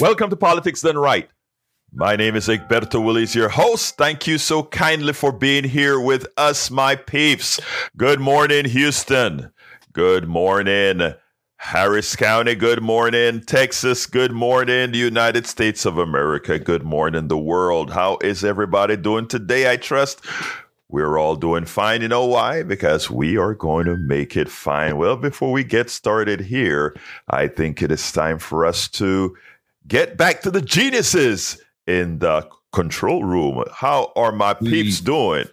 Welcome to Politics Done Right. My name is Egberto Willies, your host. Thank you so kindly for being here with us, my peeps. Good morning, Houston. Good morning, Harris County. Good morning, Texas. Good morning, the United States of America. Good morning, the world. How is everybody doing today? I trust we're all doing fine. You know why? Because we are going to make it fine. Well, before we get started here, I think it is time for us to get back to the geniuses in the control room. How are my peeps we, doing?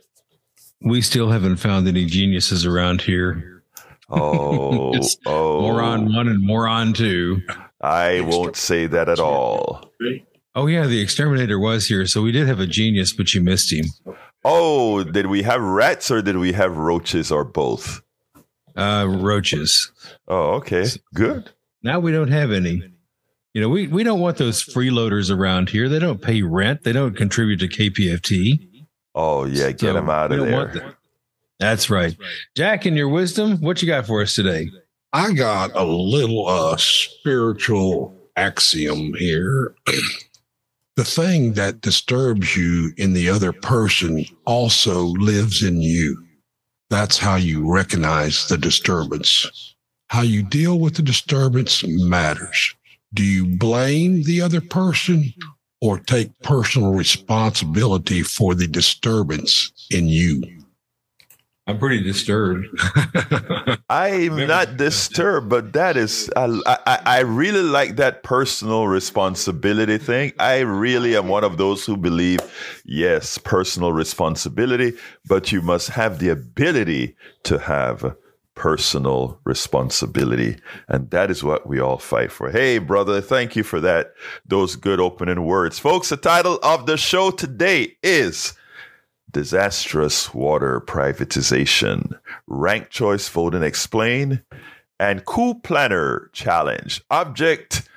We still haven't found any geniuses around here. Oh, oh. moron one and moron two. I won't say that at all. Oh yeah, the exterminator was here, so we did have a genius, but you missed him. Oh, did we have rats or did we have roaches or both? Uh, roaches. Oh, okay, good. Now we don't have any. You know, we, we don't want those freeloaders around here. They don't pay rent. They don't contribute to KPFT. Oh yeah, get so them out of there. That's right. Jack, in your wisdom, what you got for us today? I got a little uh, spiritual axiom here. the thing that disturbs you in the other person also lives in you. That's how you recognize the disturbance. How you deal with the disturbance matters. Do you blame the other person or take personal responsibility for the disturbance in you? I'm pretty disturbed. I'm not disturbed, but that is, I, I, I, really like that personal responsibility thing. I really am one of those who believe, yes, personal responsibility, but you must have the ability to have personal responsibility. And that is what we all fight for. Hey, brother, thank you for that. Those good opening words. Folks, the title of the show today is Disastrous Water Privatization, Rank Choice Voting Explain, and Coup Planner Challenge. Object,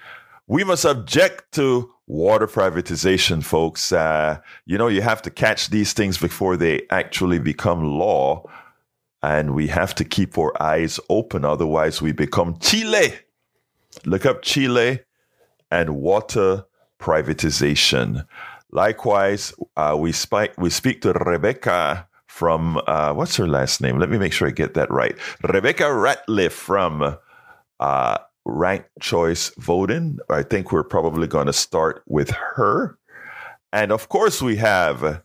we must object to water privatization, folks. Uh, you know, you have to catch these things before they actually become law and we have to keep our eyes open. Otherwise, we become Chile. Look up Chile and water privatization. Likewise, uh, we, spike, we speak to Rebecca from, uh, what's her last name? Let me make sure I get that right. Rebecca Ratliff from uh, Rank Choice Voting. I think we're probably going to start with her. And of course, we have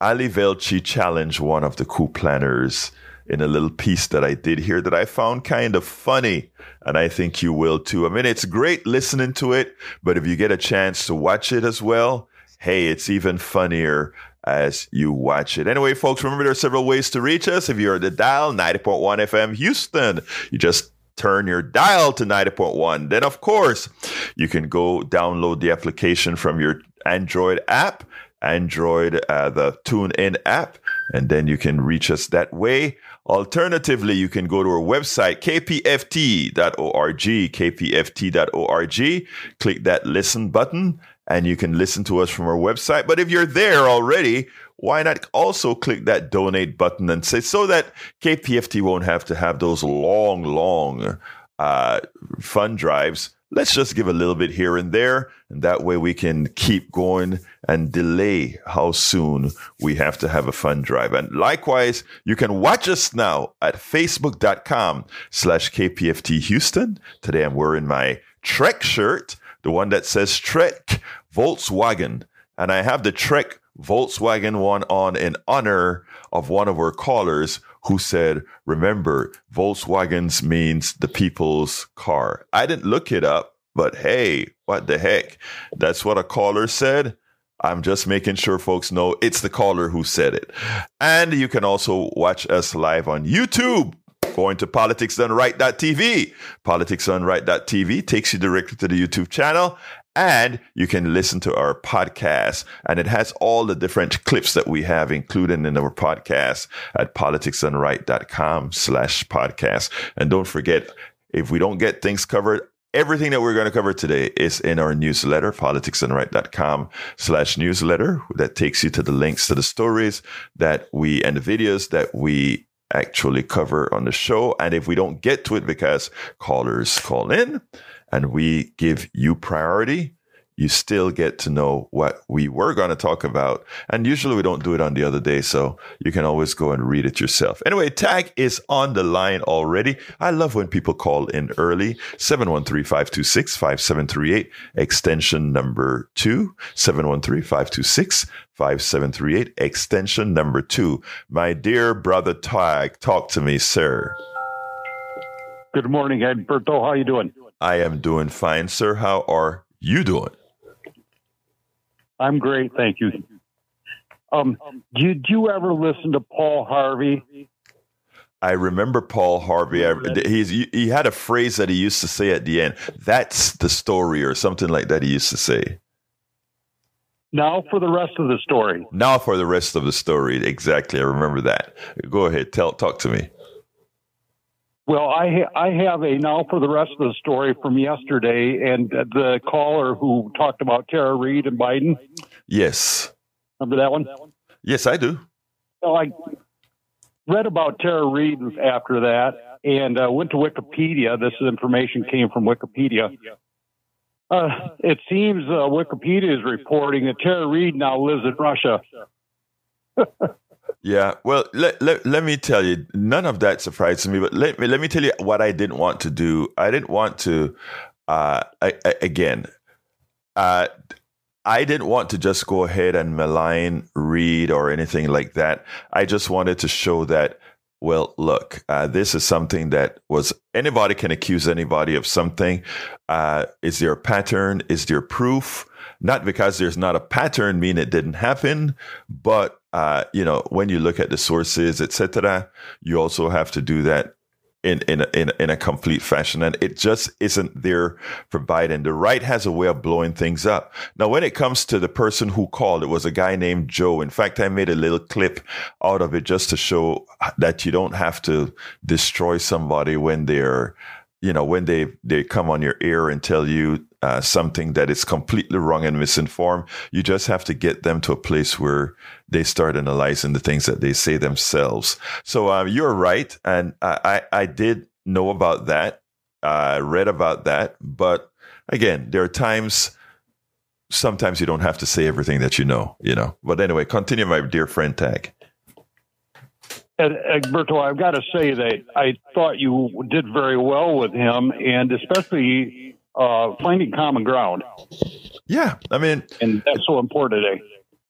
Ali Velshi challenge one of the coup planners in a little piece that I did here that I found kind of funny. And I think you will too. I mean, it's great listening to it, but if you get a chance to watch it as well, hey, it's even funnier as you watch it. Anyway, folks, remember there are several ways to reach us. If you're at the dial, 90.1 FM Houston, you just turn your dial to 90.1. Then, of course, you can go download the application from your Android app, Android, uh, the TuneIn app, and then you can reach us that way. Alternatively, you can go to our website, kpft.org, kpft.org, click that listen button, and you can listen to us from our website. But if you're there already, why not also click that donate button and say so that KPFT won't have to have those long, long uh, fund drives let's just give a little bit here and there. And that way we can keep going and delay how soon we have to have a fund drive. And likewise, you can watch us now at facebook.com slash KPFT Houston. Today I'm wearing my Trek shirt, the one that says Trek Volkswagen. And I have the Trek Volkswagen one on in honor of one of our callers who said, remember, Volkswagens means the people's car. I didn't look it up, but hey, what the heck? That's what a caller said. I'm just making sure folks know it's the caller who said it. And you can also watch us live on YouTube. Going to politicsdoneright.tv. Politicsdoneright.tv takes you directly to the YouTube channel and you can listen to our podcast. And it has all the different clips that we have included in our podcast at politicsdoneright.com slash podcast. And don't forget if we don't get things covered everything that we're going to cover today is in our newsletter politicsdoneright.com slash newsletter that takes you to the links to the stories that we and the videos that we actually cover on the show. And if we don't get to it because callers call in and we give you priority, you still get to know what we were going to talk about. And usually we don't do it on the other day, so you can always go and read it yourself. Anyway, Tag is on the line already. I love when people call in early 713 526 5738, extension number two, 713 526 5738, extension number two. My dear brother Tag, talk to me, sir. Good morning, Egberto. How are you doing? I am doing fine, sir. How are you doing? I'm great, thank you. Um, did you ever listen to Paul Harvey? I remember Paul Harvey. I, he's he had a phrase that he used to say at the end. That's the story, or something like that. He used to say. Now for the rest of the story. Now for the rest of the story. Exactly. I remember that. Go ahead. Tell. Talk to me. Well, I ha- I have a now for the rest of the story from yesterday, and the caller who talked about Tara Reade and Biden. Yes. Remember that one? Yes, I do. So I read about Tara Reade after that, and uh, went to Wikipedia. This information came from Wikipedia. Uh, it seems uh, Wikipedia is reporting that Tara Reade now lives in Russia. Yeah, well, let, let, let me tell you, none of that surprised me. But let me let me tell you what I didn't want to do. I didn't want to, uh, I, I, again, uh, I didn't want to just go ahead and malign Reade or anything like that. I just wanted to show that, well, look, uh, this is something that was anybody can accuse anybody of something. Uh, is there a pattern? Is there proof? Not because there's not a pattern mean it didn't happen, but uh, you know when you look at the sources, etc., you also have to do that in in a, in in a complete fashion, and it just isn't there for Biden. The right has a way of blowing things up. Now, when it comes to the person who called, it was a guy named Joe. In fact, I made a little clip out of it just to show that you don't have to destroy somebody when they're you know when they they come on your ear and tell you uh, something that is completely wrong and misinformed. You just have to get them to a place where they start analyzing the things that they say themselves. So uh, you're right, and I, I, I did know about that. I read about that, but again, there are times. Sometimes you don't have to say everything that you know, you know. But anyway, continue, my dear friend Tag. And Egberto, I've got to say that I thought you did very well with him, and especially uh, finding common ground. Yeah, I mean, and that's so important today.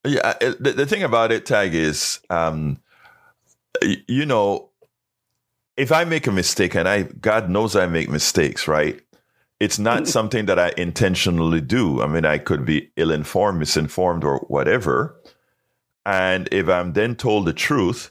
Yeah, the, the thing about it, Tag, is, um, you know, if I make a mistake, and I, God knows I make mistakes, right? It's not something that I intentionally do. I mean, I could be ill informed, misinformed, or whatever. And if I'm then told the truth,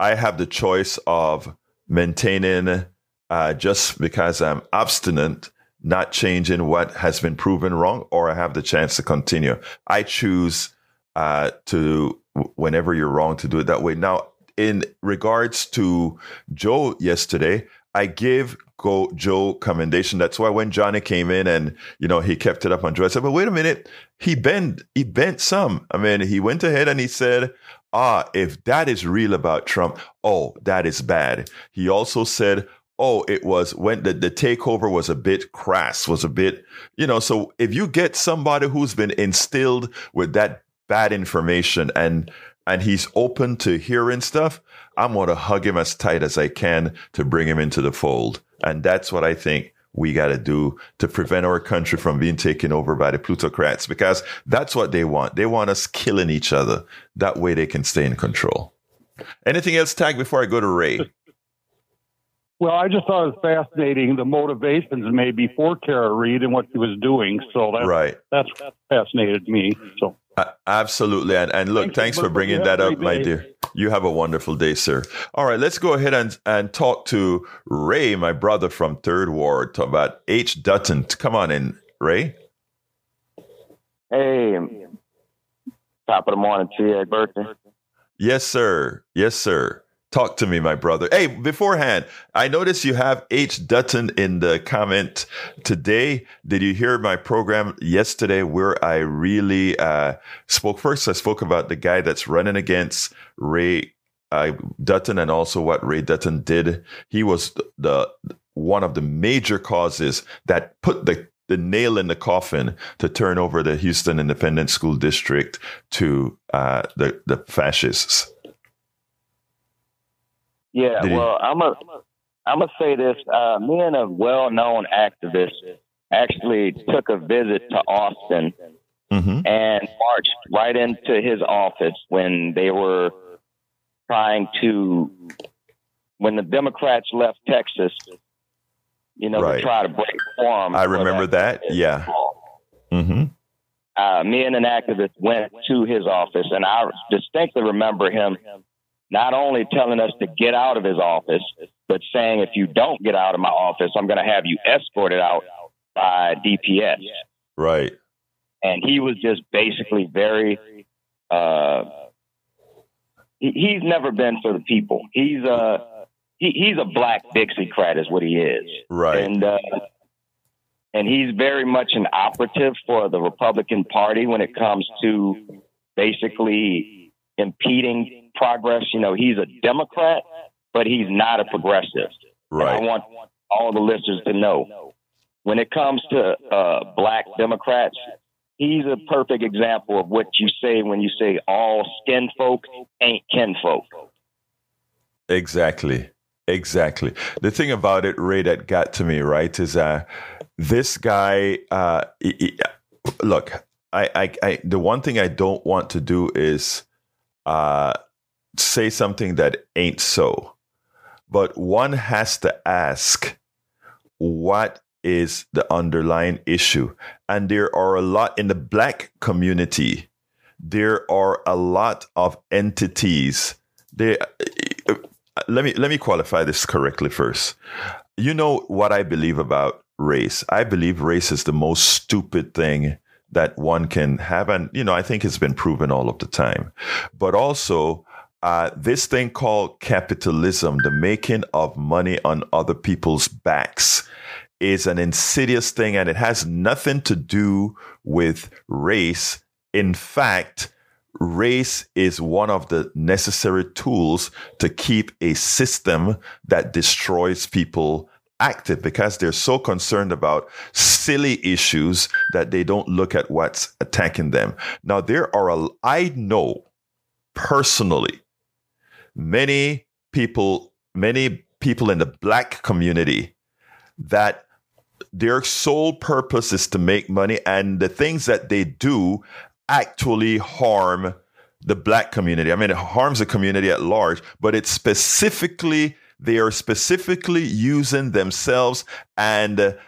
I have the choice of maintaining, uh, just because I'm obstinate, not changing what has been proven wrong, or I have the chance to continue. I choose uh, to, whenever you're wrong, to do it that way. Now, in regards to Joe yesterday, I give go Joe commendation. That's why when Johnny came in and you know he kept it up on Joe, I said, "But wait a minute, he bent he bent some." I mean, he went ahead and he said, "Ah, if that is real about Trump, oh, that is bad." He also said, oh, it was when the, the takeover was a bit crass, was a bit, you know. So if you get somebody who's been instilled with that bad information and and he's open to hearing stuff, I'm gonna hug him as tight as I can to bring him into the fold. And that's what I think we got to do to prevent our country from being taken over by the plutocrats because that's what they want. They want us killing each other. That way they can stay in control. Anything else, Tag, before I go to Ray? Well, I just thought it was fascinating the motivations maybe for Tara Reade and what she was doing. So that, right. that's, that's fascinated me. So uh, absolutely. And, and look, thanks, thanks for bringing that up, my dear. You have a wonderful day, sir. All right, let's go ahead and, and talk to Ray, my brother from Third Ward, talk about H. Dutton. Come on in, Ray. Hey, top of the morning to you, birthday. Yes, sir. Yes, sir. Talk to me, my brother. Hey, beforehand, I noticed you have H. Dutton in the comment today. Did you hear my program yesterday where I really uh, spoke? First, I spoke about the guy that's running against Ray uh, Dutton and also what Ray Dutton did. He was the one of the major causes that put the the nail in the coffin to turn over the Houston Independent School District to uh, the the fascists. Yeah, Did he- well, I'm a, I'm gonna say this. Uh, me and a well-known activist actually took a visit to Austin hmm and marched right into his office when they were trying to, when the Democrats left Texas, you know, Right. to try to break quorum. I remember that. Yeah. hmm uh, me and an activist went to his office, and I distinctly remember him not only telling us to get out of his office, but saying, if you don't get out of my office, I'm going to have you escorted out by DPS. Right. And he was just basically very, uh, he, he's never been for the people. He's a, he, he's a black Dixiecrat is what he is. Right. And uh, and he's very much an operative for the Republican Party when it comes to basically impeding progress. You know, he's a Democrat, but he's not a progressive. And I want all the listeners to know when it comes to uh, black Democrats, he's a perfect example of what you say when you say all skin folk ain't kin folk. Exactly. Exactly. The thing about it, Ray, that got to me, right, is uh, this guy. Uh, he- he- look, I, I, I, the one thing I don't want to do is uh, say something that ain't so. But one has to ask, what is the underlying issue? And there are a lot in the black community. There are a lot of entities. There, let me let me qualify this correctly first. You know what I believe about race. I believe race is the most stupid thing that one can have, and you know I think it's been proven all of the time. But also, uh, this thing called capitalism, the making of money on other people's backs, is an insidious thing, and it has nothing to do with race. In fact, race is one of the necessary tools to keep a system that destroys people active because they're so concerned about silly issues that they don't look at what's attacking them. Now, there are, a, I know personally, many people, many people in the black community that their sole purpose is to make money and the things that they do actually harm the black community. I mean, it harms the community at large, but it's specifically, they are specifically using themselves and the,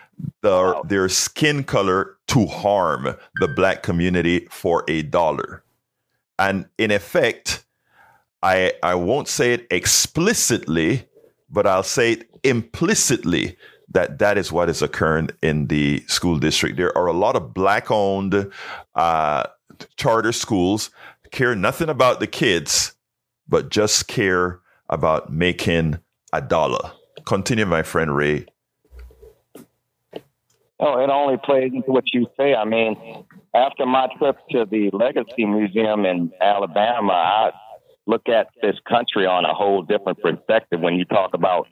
Wow. their skin color to harm the black community for a dollar. And in effect, I, I won't say it explicitly, but I'll say it implicitly that that is what is occurring in the school district. There are a lot of black owned uh, charter schools care nothing about the kids, but just care about making a dollar. Continue, my friend Ray. Oh, it only plays into what you say. I mean, after my trip to the Legacy Museum in Alabama, I look at this country on a whole different perspective when you talk about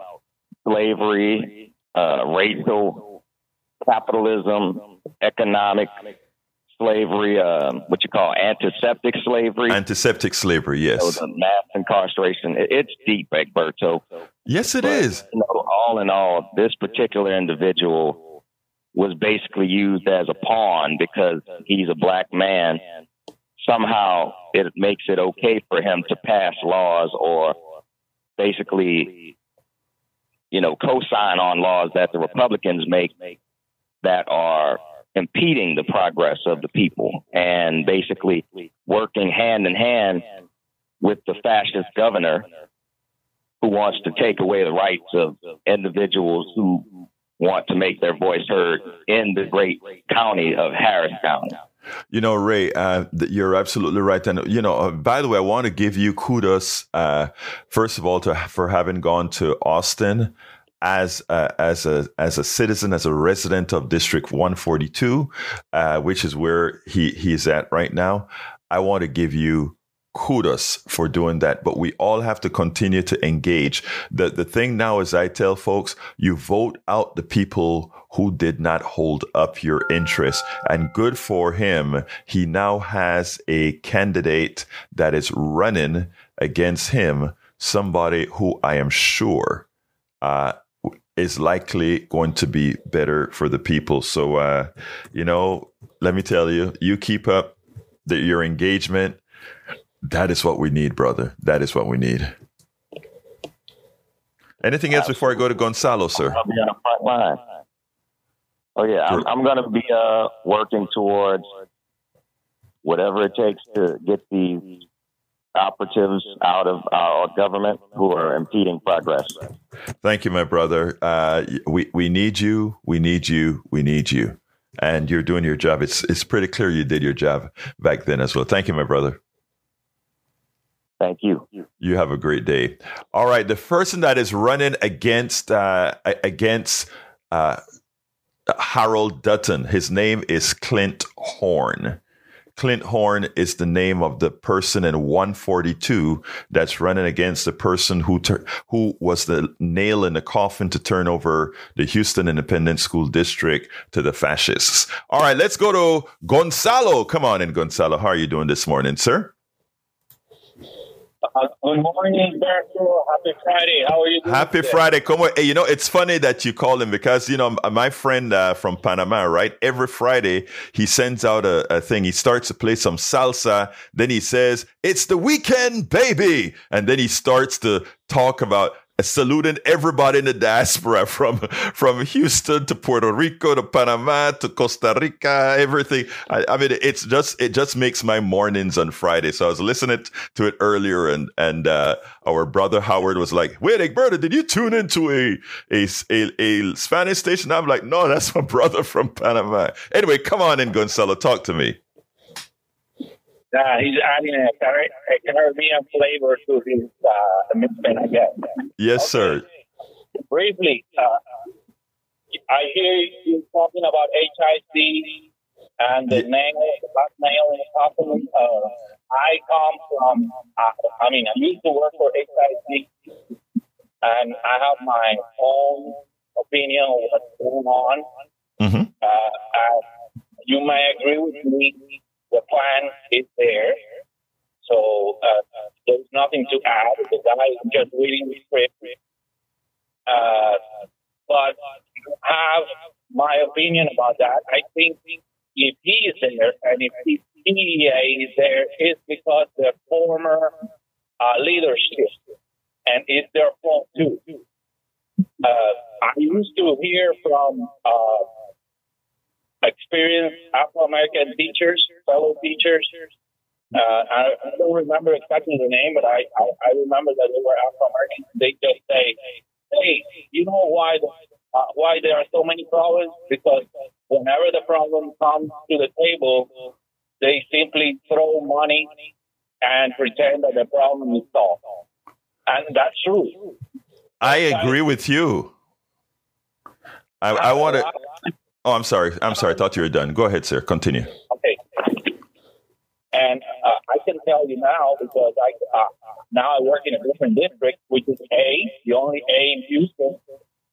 slavery, uh, racial capitalism, economic slavery, uh, what you call antiseptic slavery. Antiseptic slavery, yes. the mass incarceration. It, it's deep, Egberto. Yes, it But, is. You know, all in all, this particular individual was basically used as a pawn because he's a black man. Somehow it makes it okay for him to pass laws or basically, you know, co-sign on laws that the Republicans make that are impeding the progress of the people and basically working hand in hand with the fascist governor who wants to take away the rights of individuals who want to make their voice heard in the great county of Harris County. You know, Ray, uh, you're absolutely right. And you know, uh, by the way, I want to give you kudos, uh, first of all, to for having gone to Austin as a, as a as a citizen, as a resident of District 142, uh, which is where he he's at right now. I want to give you kudos for doing that. But we all have to continue to engage. The the thing now is I tell folks, you vote out the people who did not hold up your interest. And good for him. He now has a candidate that is running against him, somebody who I am sure uh, is likely going to be better for the people. So, uh, you know, let me tell you, you keep up your engagement. That is what we need, brother. That is what we need. Anything else before I go to Gonzalo, sir? I'll be on the front line. Oh yeah, I'm, I'm going to be uh, working towards whatever it takes to get these operatives out of our government who are impeding progress. Thank you, my brother. Uh, we we need you. We need you. We need you. And you're doing your job. It's it's pretty clear you did your job back then as well. Thank you, my brother. Thank you. You have a great day. All right, the person that is running against uh, against uh, Harold Dutton, his name is Clint Horn. Clint Horn is the name of the person in 142 that's running against the person who ter- who was the nail in the coffin to turn over the Houston Independent School District to the fascists. All right, let's go to Gonzalo. Come on in, Gonzalo. How are you doing this morning, sir? Uh, good morning, Berto. Happy Friday. How are you doing? Happy today? Friday. Come on. Hey, you know, it's funny that you call him because, you know, my friend uh, from Panama, right? Every Friday, he sends out a, a thing. He starts to play some salsa. Then he says, it's the weekend, baby. And then he starts to talk about saluting everybody in the diaspora from from Houston to Puerto Rico to Panama to Costa Rica, everything. I, I, mean, it's just it just makes my mornings on Friday. So I was listening to it earlier, and and uh, our brother Howard was like, "Wait, Egberto, did you tune into a, a a a Spanish station?" I'm like, "No, that's my brother from Panama." Anyway, come on in, Gonzalo, talk to me. Uh, he's adding a, a Caribbean flavor to his uh, mixment, I guess. Yes, sir. Briefly, uh, I hear you talking about HISD and the nail, the black nail in the. Uh, I come from, uh, I mean, I used to work for HISD, and I have my own opinion of what's going on. Mm-hmm. Uh, you may agree with me the plan is there. So uh, there's nothing to add. The guy is just reading the script. Uh, but have my opinion about that. I think if he is there and if the TEA is there, it's because the former uh, leadership, and it's their fault too. Uh, I used to hear from uh, experienced Afro American teachers, fellow teachers. Uh, I, I, don't remember exactly the name, but I, I, I remember that they were Afro American. They just say, "Hey, you know why the, uh, why there are so many problems? Because whenever the problem comes to the table, they simply throw money and pretend that the problem is solved." And that's true. I agree with you. I, I want to. Oh, I'm sorry. I'm sorry. I thought you were done. Go ahead, sir. Continue. Okay. And uh, I can tell you now because I uh, now I work in a different district, which is A, the only A in Houston,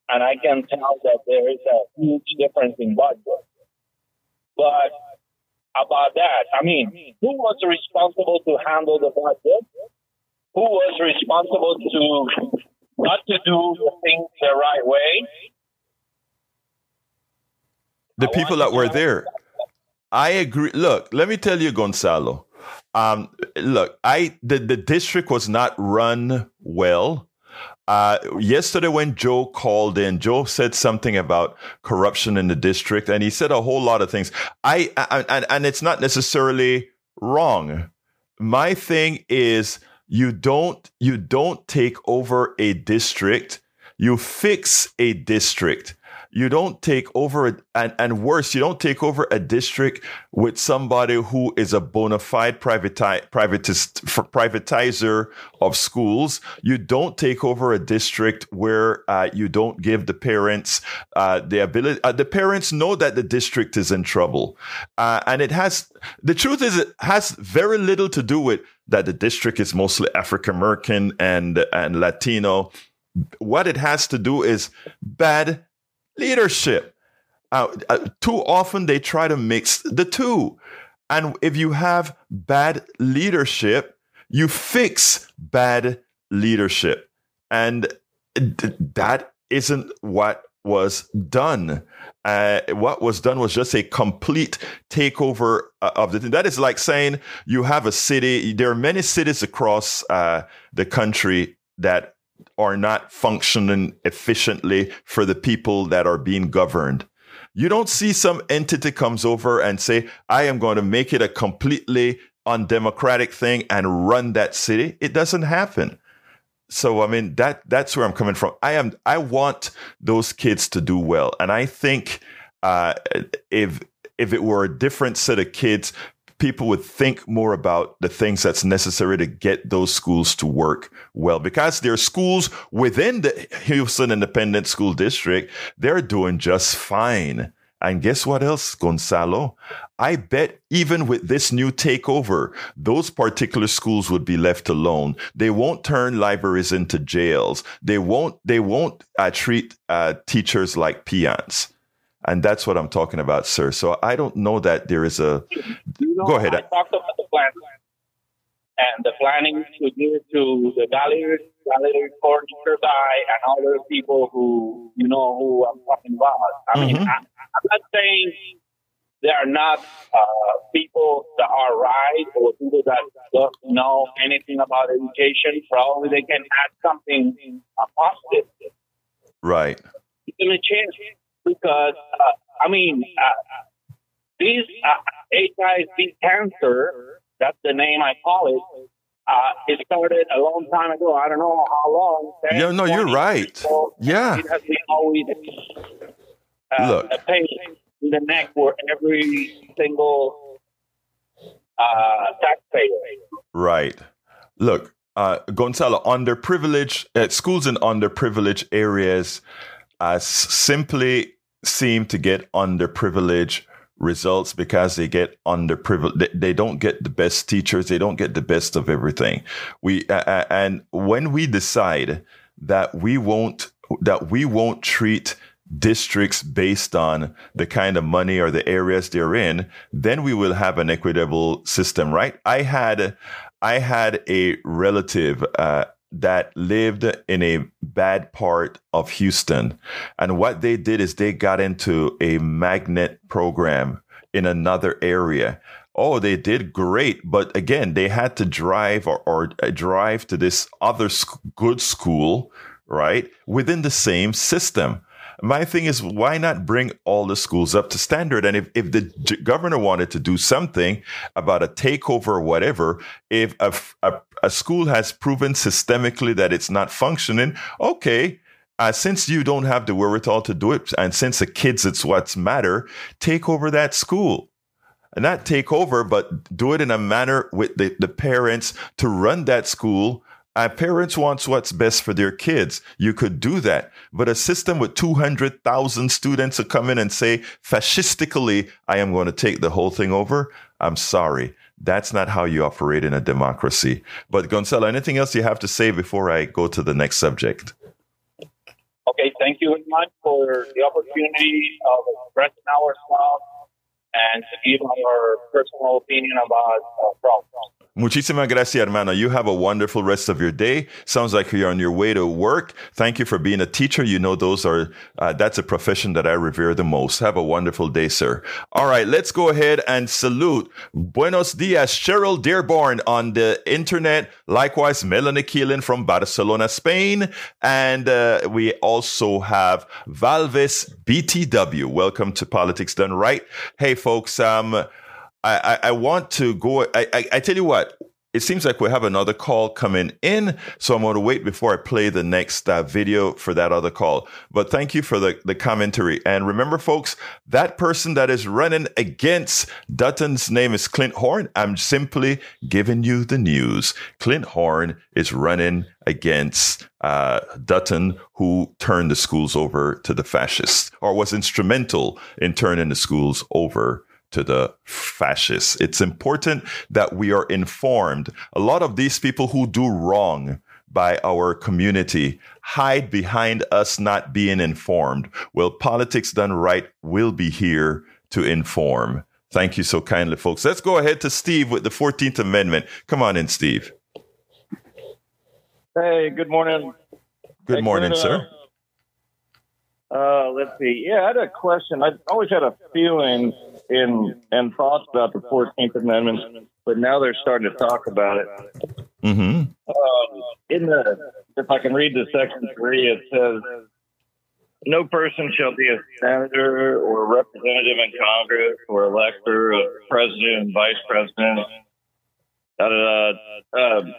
and I can tell that there is a huge difference in budget. But about that, I mean, who was responsible to handle the budget? Who was responsible to not to do the things the right way? The people that were there. I agree. Look, let me tell you, Gonzalo. Um, look, I the, the district was not run well. Uh, yesterday, when Joe called in, Joe said something about corruption in the district, and he said a whole lot of things. I, I and, and it's not necessarily wrong. My thing is you don't you don't take over a district. You fix a district you don't take over and, and worse, you don't take over a district with somebody who is a bona fide privati- privatist, privatizer of schools. You don't take over a district where uh, you don't give the parents uh, the ability. Uh, the parents know that the district is in trouble, uh, and it has. The truth is, it has very little to do with that. The district is mostly African American and and Latino. What it has to do is bad leadership. Uh, uh, too often they try to mix the two. And if you have bad leadership, you fix bad leadership. And that isn't what was done. Uh, what was done was just a complete takeover uh, of the thing. That is like saying you have a city. There are many cities across uh, the country that are not functioning efficiently for the people that are being governed. You don't see some entity comes over and say, I am going to make it a completely undemocratic thing and run that city. It doesn't happen. So I mean that that's where I'm coming from. I am I want those kids to do well. And I think uh, if if it were a different set of kids, people would think more about the things that's necessary to get those schools to work well. Because there are schools within the Houston Independent School District, they're doing just fine. And guess what else, Gonzalo? I bet even with this new takeover, those particular schools would be left alone. They won't turn libraries into jails. They won't. They won't uh, treat uh, teachers like peons. And that's what I'm talking about, sir. So I don't know that there is a. You know, Go ahead. I talked about the plan and the planning to give to the gallery, gallery furniture guy and other people who you know who I'm talking about. I mean, Mhm. I, I'm not saying they are not uh, people that are right or people that don't know anything about education. Probably they can add something positive Right. in a change because uh, I mean uh, these uh, HIV cancer that's the name I call it. Uh, it started a long time ago. I don't know how long. Yeah, no, you're right. Yeah. it has been always uh, Look. a pain in the neck for every single uh, taxpayer. Right. Look, uh, Gonzalo, underprivileged uh, schools in underprivileged areas uh, s- simply seem to get underprivileged results because they get underprivileged. They, don't get the best teachers. They don't get the best of everything. We uh, and when we decide that we won't that we won't treat districts based on the kind of money or the areas they're in, then we will have an equitable system, right? I had, I had a relative, uh, that lived in a bad part of Houston. And what they did is they got into a magnet program in another area. Oh, they did great. But again, they had to drive or, or uh, drive to this other sc- good school, right? Within the same system. My thing is, why not bring all the schools up to standard? And if, if the governor wanted to do something about a takeover or whatever, if a a school has proven systemically that it's not functioning, okay, uh, since you don't have the wherewithal to do it, and since the kids, it's what's matter, take over that school. And not take over, but do it in a manner with the, the parents to run that school uh, parents want what's best for their kids. You could do that. But a system with 200,000 students to come in and say, fascistically, I am going to take the whole thing over. I'm sorry. That's not how you operate in a democracy. But Gonzalo, anything else you have to say before I go to the next subject? Okay, thank you very much for the opportunity of expressing ourselves and to give our personal opinion about uh, problems. Muchísimas gracias, hermano. You have a wonderful rest of your day. Sounds like you're on your way to work. Thank you for being a teacher. You know, those are, uh, that's a profession that I revere the most. Have a wonderful day, sir. All right, let's go ahead and salute. Buenos dias, Cheryl Dearborn on the internet. Likewise, Melanie Keelan from Barcelona, Spain. And uh, we also have Valves BTW. Welcome to Politics Done Right. Hey, folks, um, I, I, want to go. I, I, I tell you what, it seems like we have another call coming in. So I'm going to wait before I play the next uh, video for that other call. But thank you for the, the commentary. And remember, folks, that person that is running against Dutton's name is Clint Horn. I'm simply giving you the news. Clint Horn is running against uh, Dutton, who turned the schools over to the fascists or was instrumental in turning the schools over to the fascists. It's important that we are informed. A lot of these people who do wrong by our community hide behind us not being informed. Well, politics done right will be here to inform. Thank you so kindly, folks. Let's go ahead to Steve with the 14th Amendment. Come on in, Steve. Hey, good morning. Good morning, sir. Uh, let's see. Yeah, I had a question. I always had a feeling in and thoughts about the Fourteenth Amendment, but now they're starting to talk about it. Mm-hmm. Um, in the, if I can read the section three, it says, "No person shall be a senator or representative in Congress or elector of president and vice president." Um,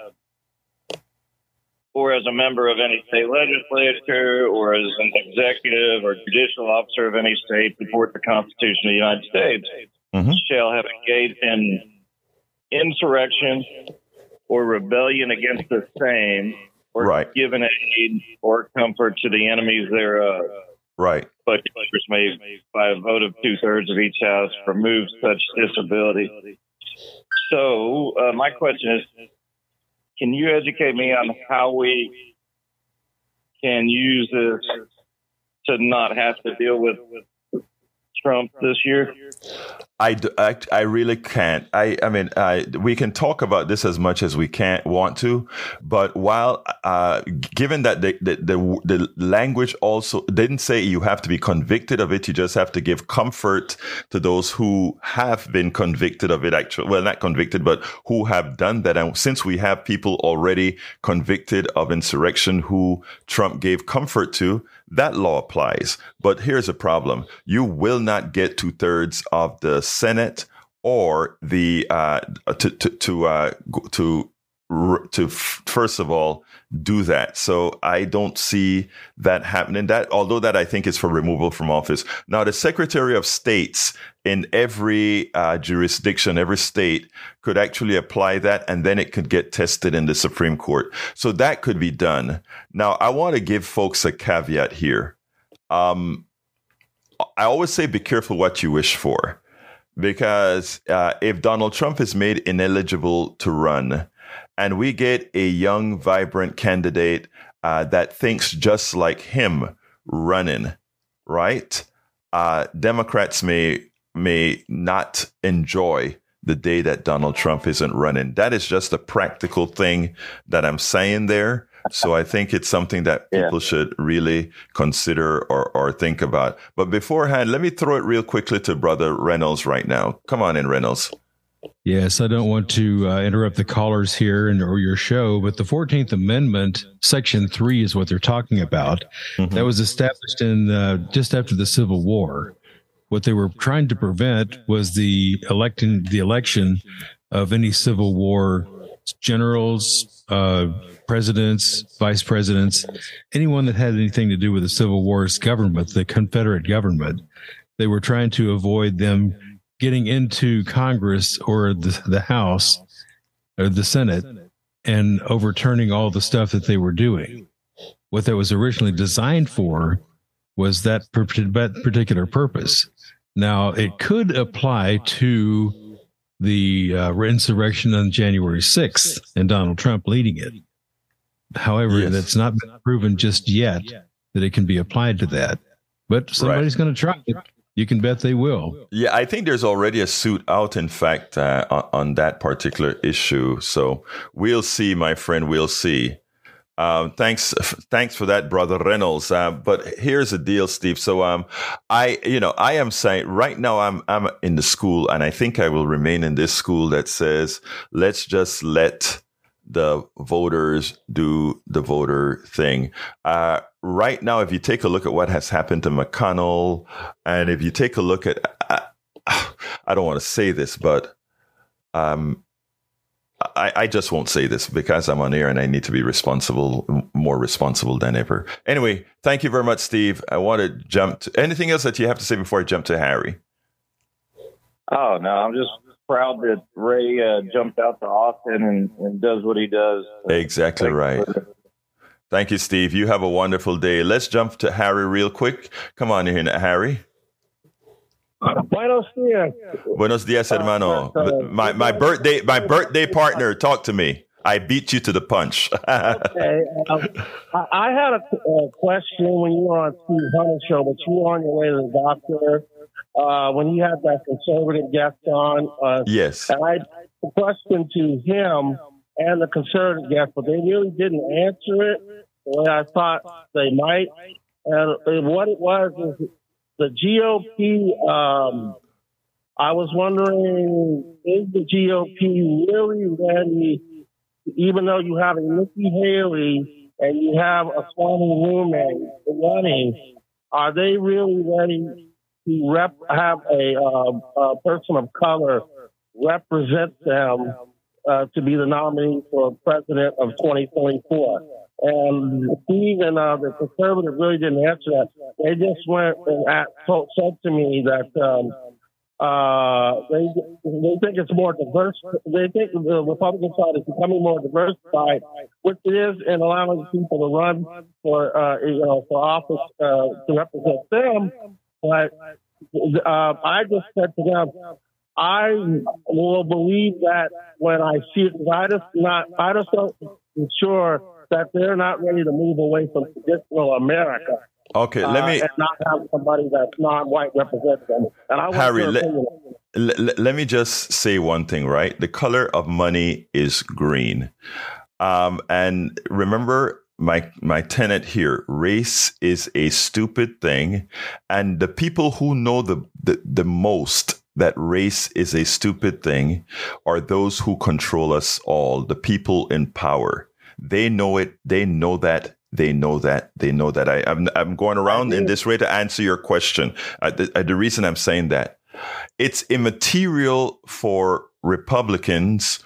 or as a member of any state legislature, or as an executive or judicial officer of any state, support the Constitution of the United States, Mhm. shall have engaged in insurrection or rebellion against the same, or Right. given aid or comfort to the enemies thereof. Right. But Congress may, by a vote of two thirds of each house, remove such disability. So, uh, my question is can you educate me on how we can use this to not have to deal with Trump this year? I, I, really can't. I, I mean, I, we can talk about this as much as we can't want to, but while, uh, given that the, the, the, the language also didn't say you have to be convicted of it, you just have to give comfort to those who have been convicted of it, actually, well, not convicted, but who have done that. And since we have people already convicted of insurrection who Trump gave comfort to, that law applies. But here's a problem. You will not get two thirds of the Senate or the, uh, to, to, to, uh, to, to first of all do that. So I don't see that happening. That although that I think is for removal from office. Now the Secretary of States in every uh, jurisdiction, every state could actually apply that, and then it could get tested in the Supreme Court. So that could be done. Now I want to give folks a caveat here. Um, I always say be careful what you wish for, because uh, if Donald Trump is made ineligible to run, and we get a young, vibrant candidate uh, that thinks just like him running, right? Uh, Democrats may may not enjoy the day that Donald Trump isn't running. That is just a practical thing that I'm saying there. So I think it's something that Yeah. people should really consider or, or think about. But beforehand, let me throw it real quickly to Brother Reynolds right now. Come on in, Reynolds. Yes, I don't want to uh, interrupt the callers here and or your show, but the Fourteenth Amendment, Section Three, is what they're talking about. Mhm. That was established in uh, just after the Civil War. What they were trying to prevent was the electing the election of any Civil War generals, uh, presidents, vice presidents, anyone that had anything to do with the Civil War's government, the Confederate government. They were trying to avoid them getting into Congress or the, the House or the Senate and overturning all the stuff that they were doing. What that was originally designed for was that that particular purpose. Now, it could apply to the uh, insurrection on January 6th and Donald Trump leading it. However, Yes. that's not been proven just yet that it can be applied to that. But somebody's going to try it. You can bet they will. Yeah, I think there's already a suit out, in fact, uh, on, on that particular issue. So we'll see, my friend. We'll see. Um, thanks, thanks for that, brother Reynolds. Uh, but here's the deal, Steve. So, um, I, you know, I am saying right now, I'm, I'm in the school, and I think I will remain in this school that says, let's just let the voters do the voter thing. Uh, right now, if you take a look at what has happened to McConnell, and if you take a look at, I, I don't want to say this, but um, I, I just won't say this because I'm on air and I need to be responsible, more responsible than ever. Anyway, thank you very much, Steve. I want to jump to anything else that you have to say before I jump to Harry. Oh no, I'm just proud that Ray uh, jumped out to Austin and, and does what he does. Exactly right. Thank you, Steve. You have a wonderful day. Let's jump to Harry real quick. Come on in, Harry. Buenos dias. Buenos dias, hermano. My my birthday my birthday partner. Talk to me. I beat you to the punch. okay. Um, I had a, a, question when you were on Steve Hunter's show, but you were on your way to the doctor uh, when you had that conservative guest on. Uh, yes. And I a question to him and the conservative guest, but they really didn't answer it the way I thought they might. And what it was is the GOP. Um, I was wondering, is the GOP really ready? Even though you have a Nikki Haley and you have a Swami Roommate running, are they really ready to rep have a, uh, a person of color represent them uh, to be the nominee for president of 2024? And Steve and uh, the conservative really didn't answer that. They just went and at, told, said to me that um, uh, they they think it's more diverse. They think the Republican side is becoming more diversified, which it is in allowing people to run for uh, you know for office uh, to represent them. But uh, I just said to them, I will believe that when I see it. I just not I just don't ensure that they're not ready to move away from traditional America. Okay, let me uh, and not have somebody that's non-white represent them. And I Harry, let, let, let, me just say one thing, right? The color of money is green, um, and remember my my tenet here: race is a stupid thing, and the people who know the the, the most that race is a stupid thing are those who control us all, the people in power. They know it. They know that. They know that. They know that. I, I'm, I'm going around in this way to answer your question. Uh, the, uh, the reason I'm saying that it's immaterial for Republicans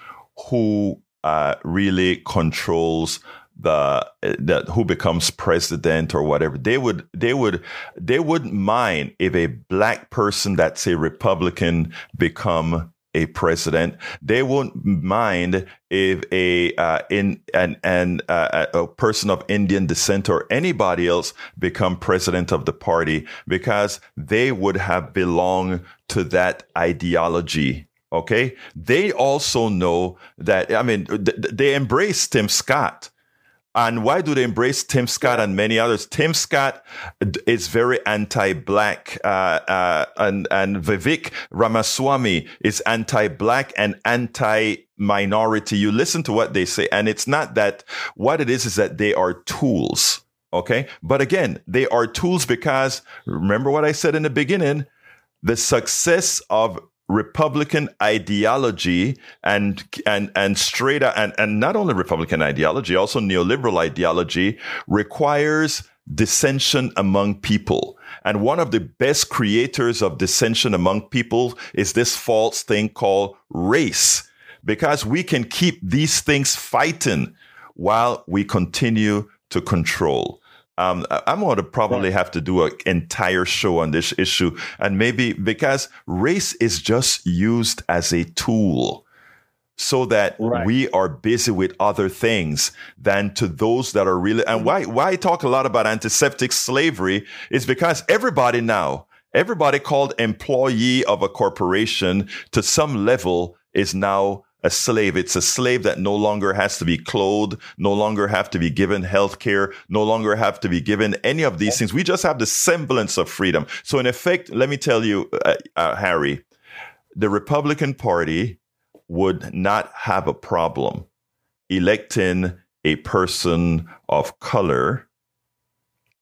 who uh, really controls the that who becomes president or whatever they would they would they wouldn't mind if a black person that's a republican become a president. They won't mind if a uh, in an an uh, a person of Indian descent or anybody else become president of the party because they would have belonged to that ideology. Okay, they also know that. I mean, th- they embrace Tim Scott and why do they embrace Tim Scott and many others? Tim Scott is very anti-black, uh, uh, and and Vivek Ramaswamy is anti-black and anti-minority. You listen to what they say, and it's not that. What it is is that they are tools. Okay, but again, they are tools because remember what I said in the beginning. The success of Republican ideology and and and straight and and not only Republican ideology, also neoliberal ideology requires dissension among people. And one of the best creators of dissension among people is this false thing called race, because we can keep these things fighting while we continue to control. Um, I'm going to probably have to do an entire show on this issue. And maybe because race is just used as a tool so that right. we are busy with other things than to those that are really. And why, why I talk a lot about antiseptic slavery is because everybody now, everybody called employee of a corporation to some level is now a slave. It's a slave that no longer has to be clothed, no longer have to be given health care, no longer have to be given any of these things. We just have the semblance of freedom. So in effect, let me tell you, uh, uh, Harry, the Republican Party would not have a problem electing a person of color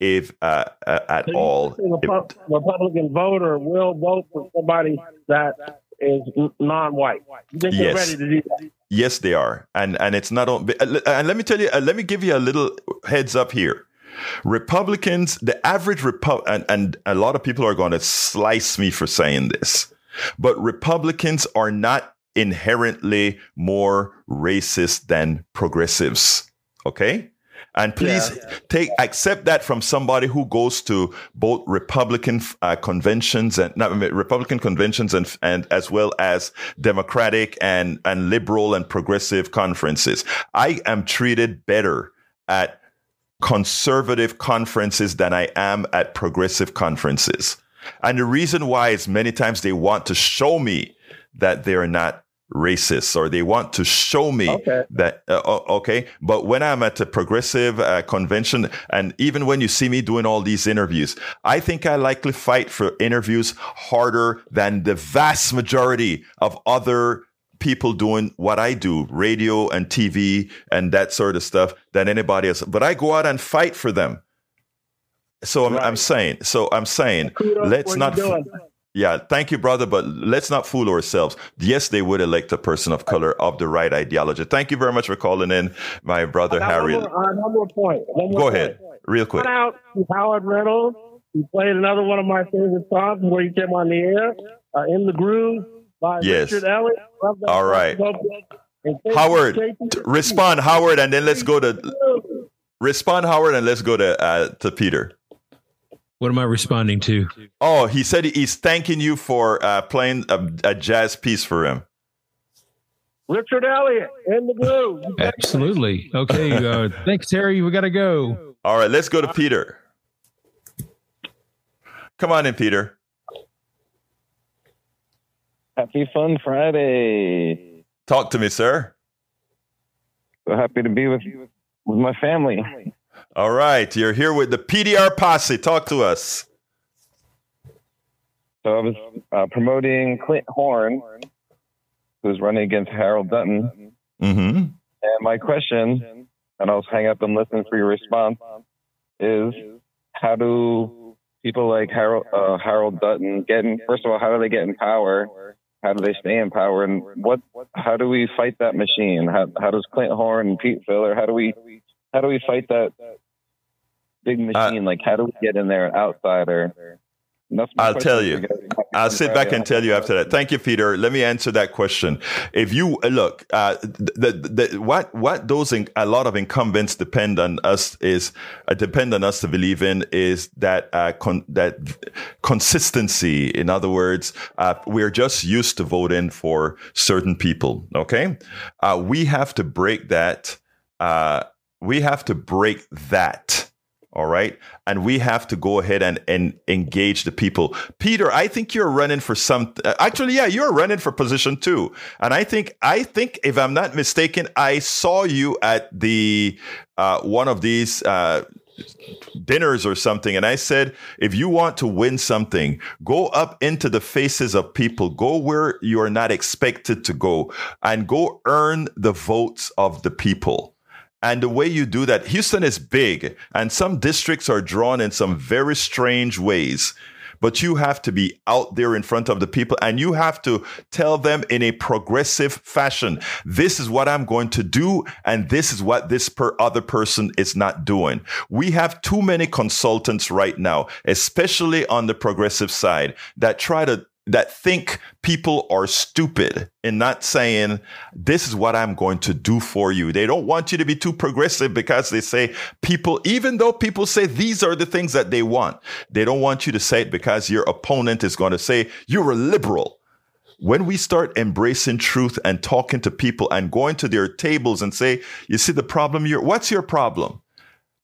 if uh, uh at so all. The Republican voter will vote for somebody that is non-white. Think yes. they're ready to do that? Yes, they are, and and it's not on. Uh, and let me tell you, uh, let me give you a little heads up here. Republicans, the average Repu- and, and a lot of people are going to slice me for saying this, but Republicans are not inherently more racist than progressives. Okay? And please yeah. take accept that from somebody who goes to both Republican uh, conventions and not Republican conventions and and as well as Democratic and and liberal and progressive conferences. I am treated better at conservative conferences than I am at progressive conferences. And the reason why is many times they want to show me that they're not racist or they want to show me okay. that uh, okay but when i'm at a progressive uh, convention and even when you see me doing all these interviews i think i likely fight for interviews harder than the vast majority of other people doing what i do radio and tv and that sort of stuff than anybody else but i go out and fight for them so i'm, right. I'm saying so i'm saying Kudos, let's not yeah, thank you, brother. But let's not fool ourselves. Yes, they would elect a person of color of the right ideology. Thank you very much for calling in, my brother Harry. One more, uh, one more point. One more Go point. ahead, real quick. out to Howard Reynolds. He played another one of my favorite songs where he came on the air, uh, "In the Groove" by yes. Richard Elliott. All right, Howard, respond, Howard, and then let's go to respond, Howard, and let's go to uh, to Peter. What am I responding to? Oh, he said he's thanking you for uh, playing a, a, jazz piece for him. Richard Elliott in the blue. Absolutely. Okay. Uh, thanks, Terry. We got to go. All right. Let's go to Peter. Come on in, Peter. Happy Fun Friday. Talk to me, sir. So happy to be with with my family. All right, you're here with the PDR posse. Talk to us. So I was uh, promoting Clint Horn, who's running against Harold Dutton. Mm-hmm. And my question, and I'll hang up and listen for your response, is how do people like Harold, uh, Harold Dutton get in? First of all, how do they get in power? How do they stay in power? And what? How do we fight that machine? How, how does Clint Horn and Pete Filler? How do we? How do we fight that big machine. Like, how do we get in there, outsider? I'll tell you. I'll sit back and tell you after that. Thank you, Peter. Let me answer that question. If you uh, look, uh, the, the, what what those in, a lot of incumbents depend on us is uh, depend on us to believe in is that uh, con, that consistency. In other words, uh, we're just used to voting for certain people. Okay, uh, we have to break that. we have to break that all right. And we have to go ahead and, and engage the people. Peter, I think you're running for some, actually, yeah, you're running for position two. And I think, I think if I'm not mistaken, I saw you at the, uh, one of these, uh, dinners or something. And I said, if you want to win something, go up into the faces of people, go where you are not expected to go and go earn the votes of the people. And the way you do that, Houston is big and some districts are drawn in some very strange ways. But you have to be out there in front of the people and you have to tell them in a progressive fashion, this is what I'm going to do. And this is what this per other person is not doing. We have too many consultants right now, especially on the progressive side that try to that think people are stupid and not saying, this is what I'm going to do for you. They don't want you to be too progressive because they say people, even though people say these are the things that they want, they don't want you to say it because your opponent is going to say you're a liberal. When we start embracing truth and talking to people and going to their tables and say, you see the problem you're, what's your problem?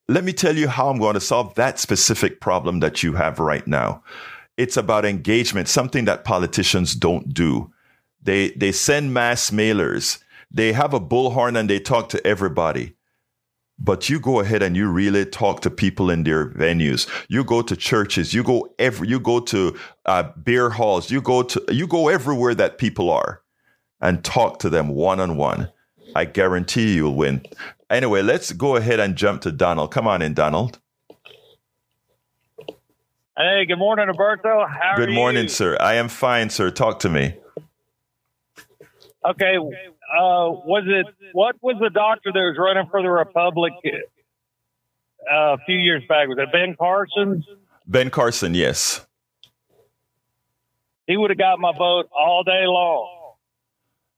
Let me tell you how I'm going to solve that specific problem that you have right now. It's about engagement, something that politicians don't do. They, they send mass mailers. They have a bullhorn and they talk to everybody. But you go ahead and you really talk to people in their venues. You go to churches. You go every. You go to uh, beer halls. You go to. You go everywhere that people are, and talk to them one on one. I guarantee you'll win. Anyway, let's go ahead and jump to Donald. Come on in, Donald. Hey, good morning, Alberto. How good morning, you? sir. I am fine, sir. Talk to me. Okay. Uh, was it what was the doctor that was running for the Republic uh, a few years back? Was it Ben Carson? Ben Carson, yes. He would have got my vote all day long.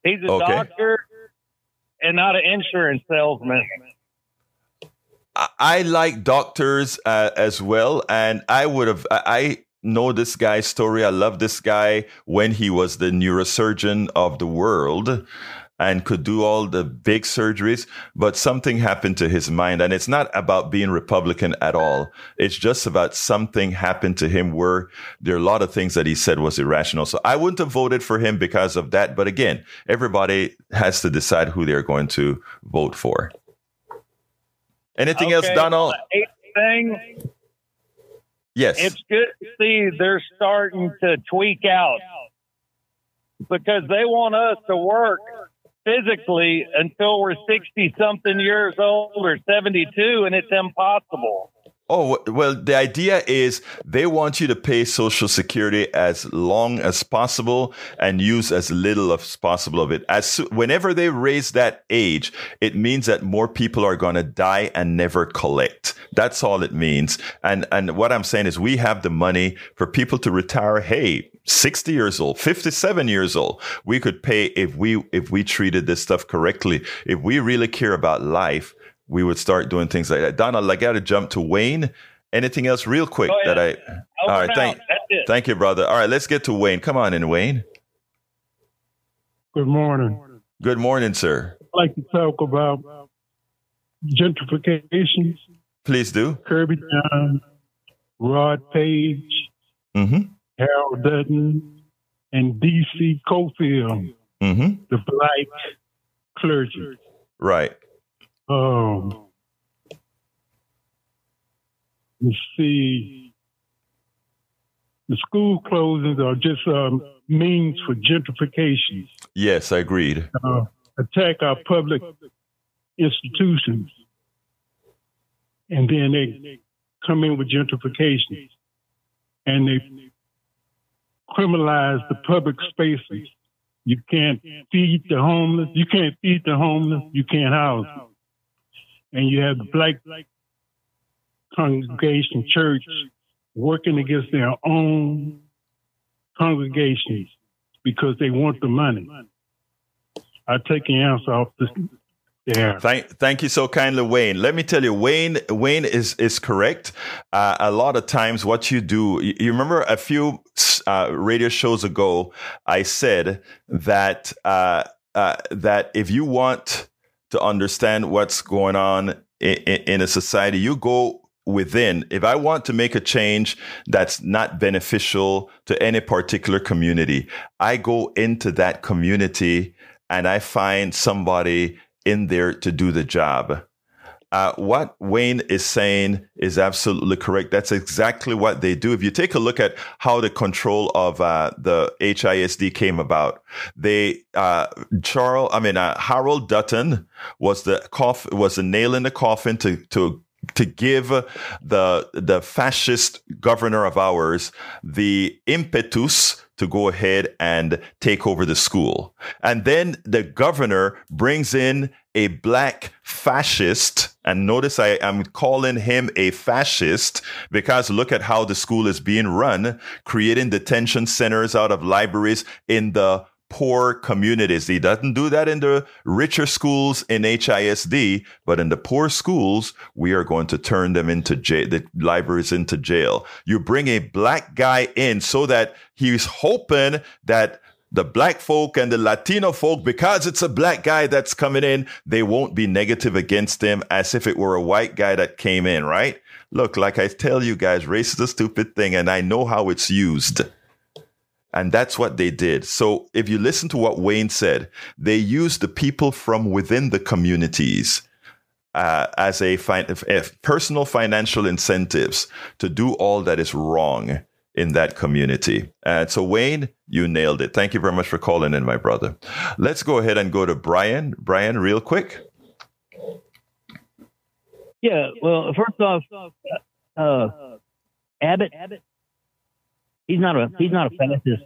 He's a Okay. doctor and not an insurance salesman. I, like doctors uh, as well, and I would have. I know this guy's story. I love this guy when he was the neurosurgeon of the world and could do all the big surgeries, but something happened to his mind. And it's not about being Republican at all. It's just about something happened to him where there are a lot of things that he said was irrational. So I wouldn't have voted for him because of that. But again, everybody has to decide who they're going to vote for. Anything else, Okay, Donald? the eighth thing, Yes. it's good to see they're starting to tweak out because they want us to work physically until we're 60 something years old or 72 and it's impossible. Oh, well, the idea is they want you to pay Social Security as long as possible and use as little as possible of it. As soo- whenever they raise that age, it means that more people are going to die and never collect. That's all it means. And and what I'm saying is we have the money for people to retire. Hey, 60 years old, 57 years old. We could pay if we if we treated this stuff correctly. If we really care about life, we would start doing things like that. Donald, I got to jump to Wayne. Anything else, real quick, Go that I. ahead. Over All right, and thank, out. That's it. thank you, brother. All right, let's get to Wayne. Come on in, Wayne. Good morning. Good morning, sir. I'd like to talk about gentrification, Please do. Kirbyjon, Rod Paige, Mm-hmm. Harold Dutton, and D.Z. Cofield, Mm-hmm. the black clergy. Right. Um, let's see. The school closings are just um, means for gentrification. Yes, I agreed. uh, attack our public institutions, and then they come in with gentrification, and they criminalize the public spaces. You can't feed the homeless. You can't feed the homeless. You can't house them. And you have the black congregation church working against their own congregations because they want the money. I take your answer off this there. Thank, thank you so kindly, Wayne. Let me tell you, Wayne, Wayne is is correct. Uh, a lot of times, what you do, you, you remember a few uh, radio shows ago, I said that uh, uh, that if you want to understand what's going on in, in a society, you go within. If I want to make a change that's not beneficial to any particular community, I go into that community and I find somebody in there to do the job. Uh, what Wayne is saying is absolutely correct. That's exactly what they do. If you take a look at how the control of uh, the HISD came about, they uh, Charles, I mean uh, Harold Dutton was the was the nail in the coffin to to to give the the fascist governor of ours the impetus to go ahead and take over the school. And then the governor brings in a black fascist. And notice I am calling him a fascist because look at how the school is being run, creating detention centers out of libraries in the poor communities. He doesn't do that in the richer schools in HISD, but in the poor schools, we are going to turn them into jail, the libraries into jail. You bring a black guy in so that he's hoping that the black folk and the Latino folk, because it's a black guy that's coming in, they won't be negative against him as if it were a white guy that came in, right? Look, like I tell you guys, race is a stupid thing, and I know how it's used. And that's what they did. So if you listen to what Wayne said, they used the people from within the communities uh, as a, fi- personal financial incentives to do all that is wrong in that community. And so, Wayne, you nailed it. Thank you very much for calling in, my brother. Let's go ahead and go to Brian. Brian, real quick. Yeah. Well, first off, uh, Abbott. He's not a he's not a fascist.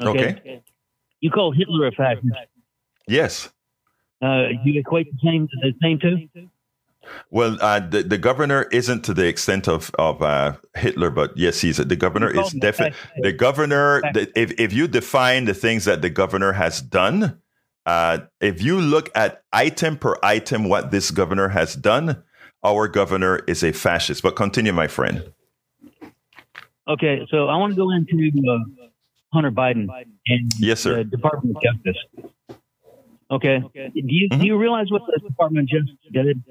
Okay. You call Hitler a fascist. Yes. Uh, you equate the same the same two? Well, uh, the the governor isn't to the extent of of uh, Hitler, but yes, he's the governor is definitely the governor. The, if if you define the things that the governor has done, uh, if you look at item per item what this governor has done, our governor is a fascist. But continue, my friend. Okay, so I want to go into uh, Hunter Biden and yes, sir. the Department of Justice. Okay, do you Mm-hmm. do you realize what the Department of Justice did?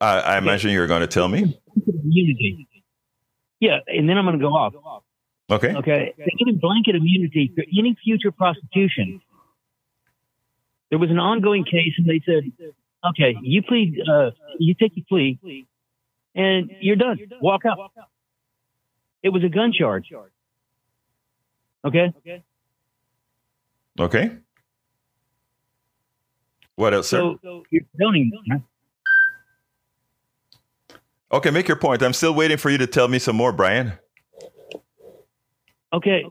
I, I imagine you're going to tell me. Immunity. Yeah, and then I'm going to go off. Okay. Okay, they gave him blanket immunity for any future prosecution. There was an ongoing case, and they said, "Okay, you plead, uh, you take your plea, and you're done. Walk out." It was a gun charge. Okay. Okay. Okay. What else, sir? So you're zoning. Okay, make your point. I'm still waiting for you to tell me some more, Brian. Okay.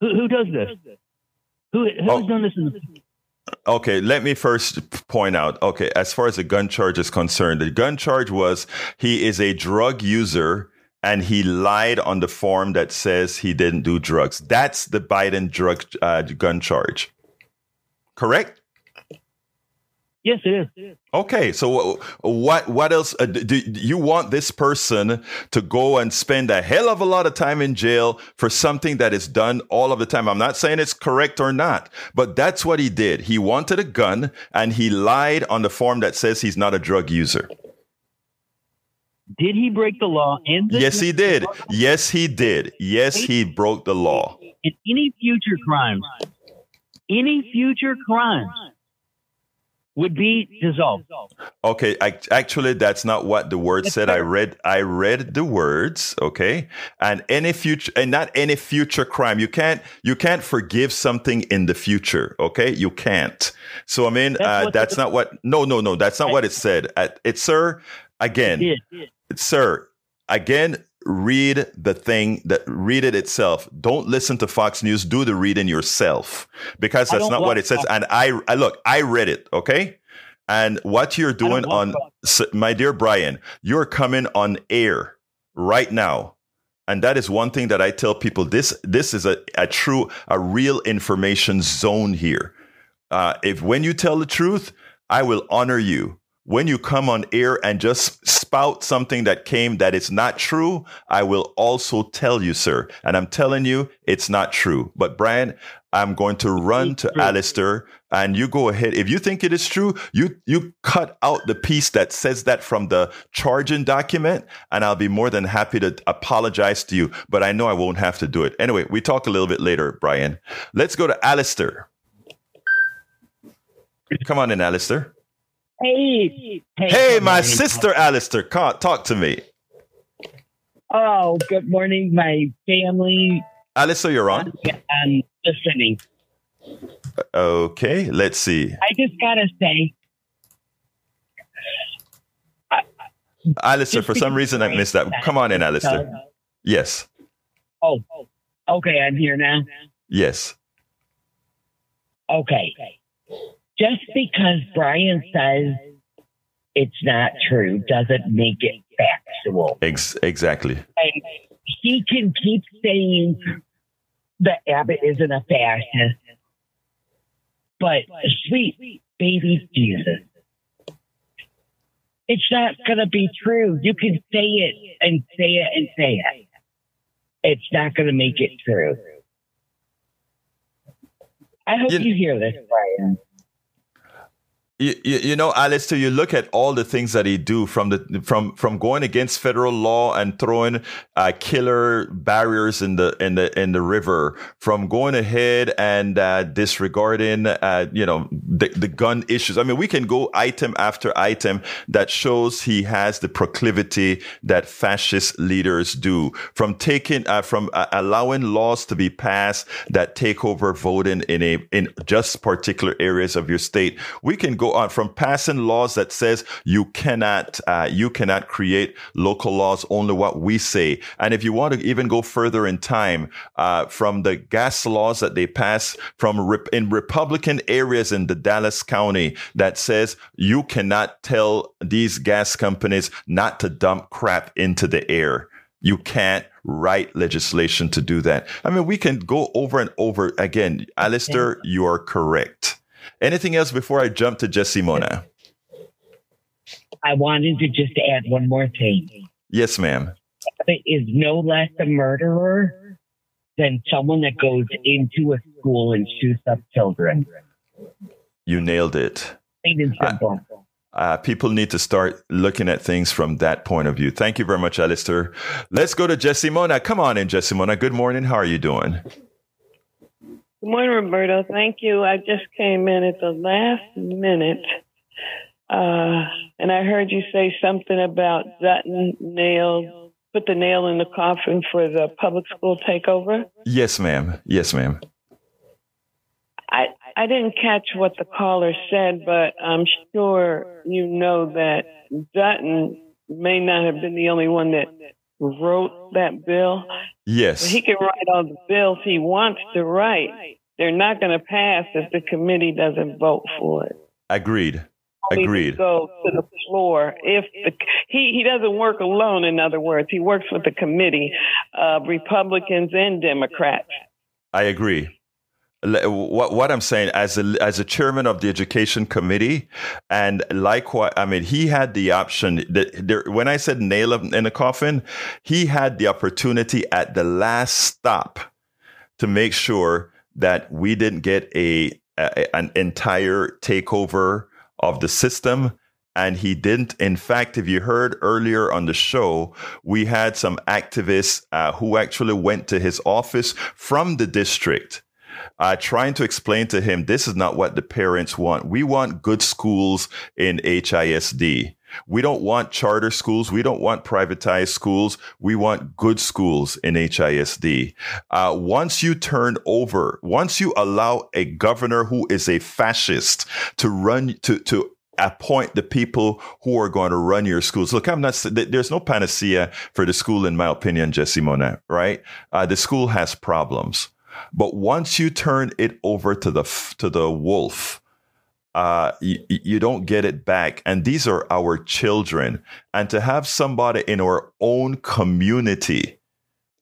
Who, who does this? Who who's Oh. done this? In the, Okay, let me first point out. Okay, as far as the gun charge is concerned, the gun charge was he is a drug user and he lied on the form that says he didn't do drugs. That's the Biden drug uh, gun charge. Correct? yes, it is. Okay, so what what else uh, do, do you want this person to go and spend a hell of a lot of time in jail for something that is done all of the time? I'm not saying it's correct or not, but that's what he did. He wanted a gun and he lied on the form that says he's not a drug user. Did he break the law? And Yes, he did. Yes, he did. Yes, he broke the law. in any future crimes, any future crimes would be dissolved. Okay, I, actually, that's not what the word said. I read, I read the words. Okay, and any future, and not any future crime. You can't, you can't forgive something in the future. Okay, you can't. So I mean, That's uh, that's not what. No, no, no. That's not what it said. It's sir. Again, Did, did. Sir. Again, read the thing that read it itself. Don't listen to Fox News. Do the reading yourself because that's don't what it says. Fox- And I, I look, I read it. Okay. And what you're doing on, Fox. my dear Brian, you're coming on air right now. And that is one thing that I tell people. This, this is a, a true, a real information zone here. Uh, if when you tell the truth, I will honor you. When you come on air and just spout something that came that is not true, I will also tell you, sir. And I'm telling you, it's not true. But Brian, I'm going to run to Alistair and you go ahead. If you think it is true, you, you cut out the piece that says that from the charging document and I'll be more than happy to apologize to you. But I know I won't have to do it. Anyway, we talk a little bit later, Brian. Let's go to Alistair. Come on in, Alistair. Hey, hey, Hey, my sister Alistair, come, talk to me. Oh, good morning, my family. Alistair, you're on. Uh, I'm listening. Okay, let's see. I just gotta say, Alistair, for some reason I missed that. Come on in, Alistair. Yes, oh, okay, I'm here now. yes. Okay, just because Brian says it's not true doesn't make it factual. Ex- exactly. And he can keep saying that Abbott isn't a fascist, but sweet baby Jesus, it's not going to be true. You can say it and say it and say it. It's not going to make it true. I hope You- you hear this, Brian. You, you, know, Alistair, you look at all the things that he do from the from from going against federal law and throwing uh, killer barriers in the in the in the river, from going ahead and uh, disregarding uh, you know the, the gun issues. I mean, we can go item after item that shows he has the proclivity that fascist leaders do. From taking uh, from uh, allowing laws to be passed that take over voting in a in just particular areas of your state. We can go go on from passing laws that says you cannot uh, you cannot create local laws only what we say and if you want to even go further in time uh, from the gas laws that they pass from rep- in republican areas in the dallas county that says you cannot tell these gas companies not to dump crap into the air you can't write legislation to do that. I mean, we can go over and over again. Alistair, you are correct. Anything else before I jump to Jesse Mona? I wanted to just add one more thing. Yes, ma'am. Is no less a murderer than someone that goes into a school and shoots up children. You nailed it. Uh, people need to start looking at things from that point of view. Thank you very much, Alistair. Let's go to Jesse Mona. Come on in, Jesse Mona. Good morning. How are you doing? Good morning, Roberto. Thank you. I just came in at the last minute. Uh, and I heard you say something about Dutton nailed, put the nail in the coffin for the public school takeover. Yes, ma'am. Yes, ma'am. I, I didn't catch what the caller said, but I'm sure you know that Dutton may not have been the only one that wrote that bill. Yes. He can write all the bills he wants to write. They're not going to pass if the committee doesn't vote for it. Agreed. Agreed. Go to the floor. If the, he he doesn't work alone. In other words, he works with the committee of Republicans and Democrats. I agree. What what I'm saying as a as a chairman of the education committee, and likewise, I mean, he had the option. That there, when I said nail him in the coffin, he had the opportunity at the last stop to make sure that we didn't get a, a an entire takeover of the system. And he didn't. In fact, if you heard earlier on the show, we had some activists uh, who actually went to his office from the district uh, trying to explain to him this is not what the parents want. We want good schools in HISD. We don't want charter schools. We don't want privatized schools. We want good schools in HISD. Uh, once you turn over, once you allow a governor who is a fascist to run, to, to appoint the people who are going to run your schools. Look, I'm not, there's no panacea for the school, in my opinion, Jesse Monet, right? Uh, the school has problems. But once you turn it over to the, to the wolf, uh, you, you don't get it back. And these are our children. And to have somebody in our own community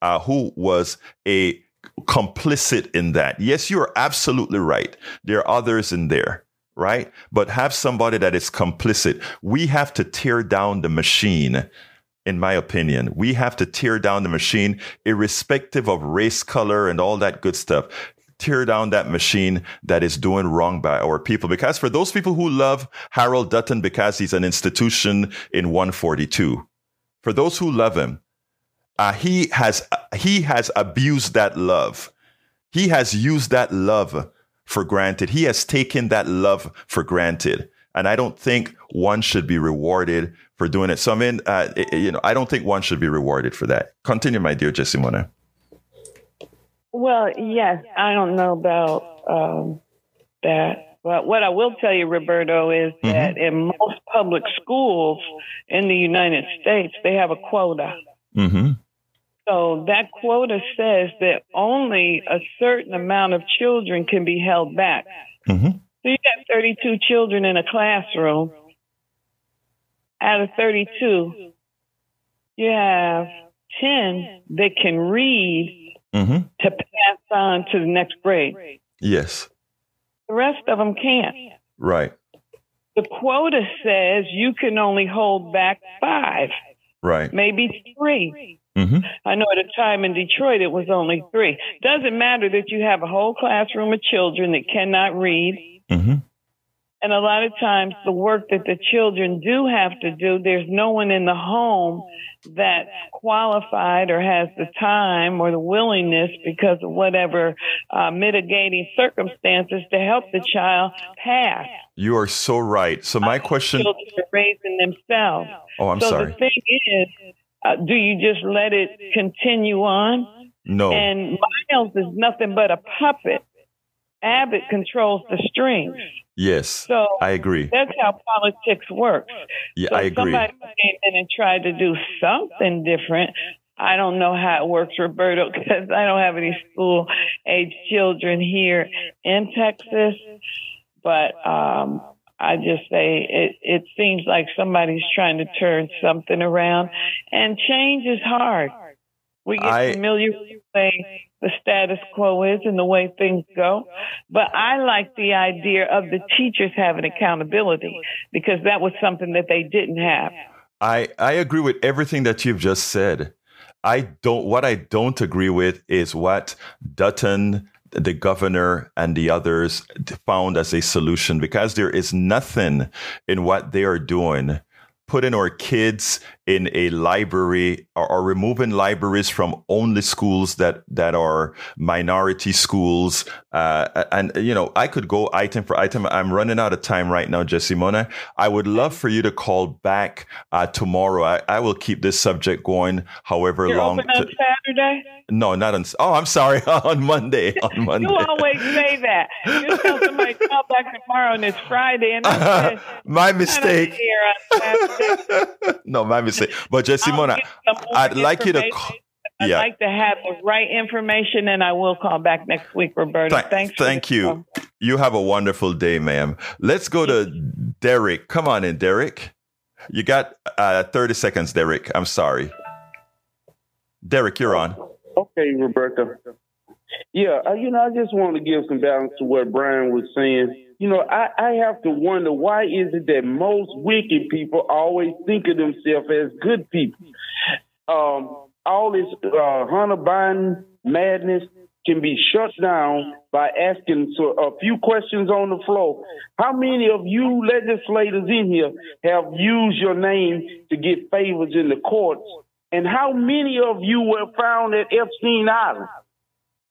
uh, who was a complicit in that. Yes, you're absolutely right. There are others in there, right? But have somebody that is complicit. We have to tear down the machine. In my opinion, we have to tear down the machine, irrespective of race, color, and all that good stuff tear down that machine that is doing wrong by our people. Because for those people who love Harold Dutton because he's an institution in 142, for those who love him, uh, he has he has abused that love. He has used that love for granted. He has taken that love for granted. And I don't think one should be rewarded for doing it. So I mean, uh, you know, I don't think one should be rewarded for that. Continue, my dear Jesse Mona. Well, yes, I don't know about um, that. But what I will tell you, Roberto, is that in most public schools in the United States, they have a quota. Mm-hmm. So that quota says that only a certain amount of children can be held back. Mm-hmm. So you got 32 children in a classroom. Out of 32, you have 10 that can read Mm-hmm. to pass on to the next grade. Yes. The rest of them can't. Right. The quota says you can only hold back five, Right. maybe three. Mm-hmm. I know at a time in Detroit it was only three. Doesn't matter that you have a whole classroom of children that cannot read. Mm-hmm. And a lot of times the work that the children do have to do, there's no one in the home that's qualified or has the time or the willingness because of whatever uh, mitigating circumstances to help the child pass. You are so right. So my question. Children are raising themselves. Oh, I'm so sorry. the thing is, uh, do you just let it continue on? No. And Miles is nothing but a puppet. Abbott controls the strings. Yes. So I agree. That's how politics works. Yeah, so I agree. Somebody came in and tried to do something different. I don't know how it works, Roberto, because I don't have any school age children here in Texas. But um, I just say it, it seems like somebody's trying to turn something around, and change is hard. We get I- familiar with the way the status quo is and the way things go. But I like the idea of the teachers having accountability because that was something that they didn't have. I, I agree with everything that you've just said. I don't what I don't agree with is what Dutton, the governor, and the others found as a solution because there is nothing in what they are doing putting our kids in a library or, or removing libraries from only schools that that are minority schools. Uh, and you know i could go item for item. I'm running out of time right now jesse mona. I would love for you to call back uh, tomorrow. I, I will keep this subject going however You're long open on Saturday? no not on oh i'm sorry on monday on monday. You always say that. You tell somebody call back tomorrow and it's Friday and said, my mistake. no my mistake but jesse mona Some more i'd like you to information. call I'd yeah like to have the right information and I will call back next week, Roberta. Th- Thanks. thank the you. call. You have a wonderful day, ma'am. Let's go to Derek. Come on in, Derek. You got uh, 30 seconds, Derek. I'm sorry. Derek, you're on. Okay, Roberta. Yeah, uh, you know, I just want to give some balance to what Brian was saying. You know, I, I have to wonder why is it that most wicked people always think of themselves as good people? Um, all this uh, Hunter Biden madness can be shut down by asking so a few questions on the floor. How many of you legislators in here have used your name to get favors in the courts? And how many of you were found at Epstein Island?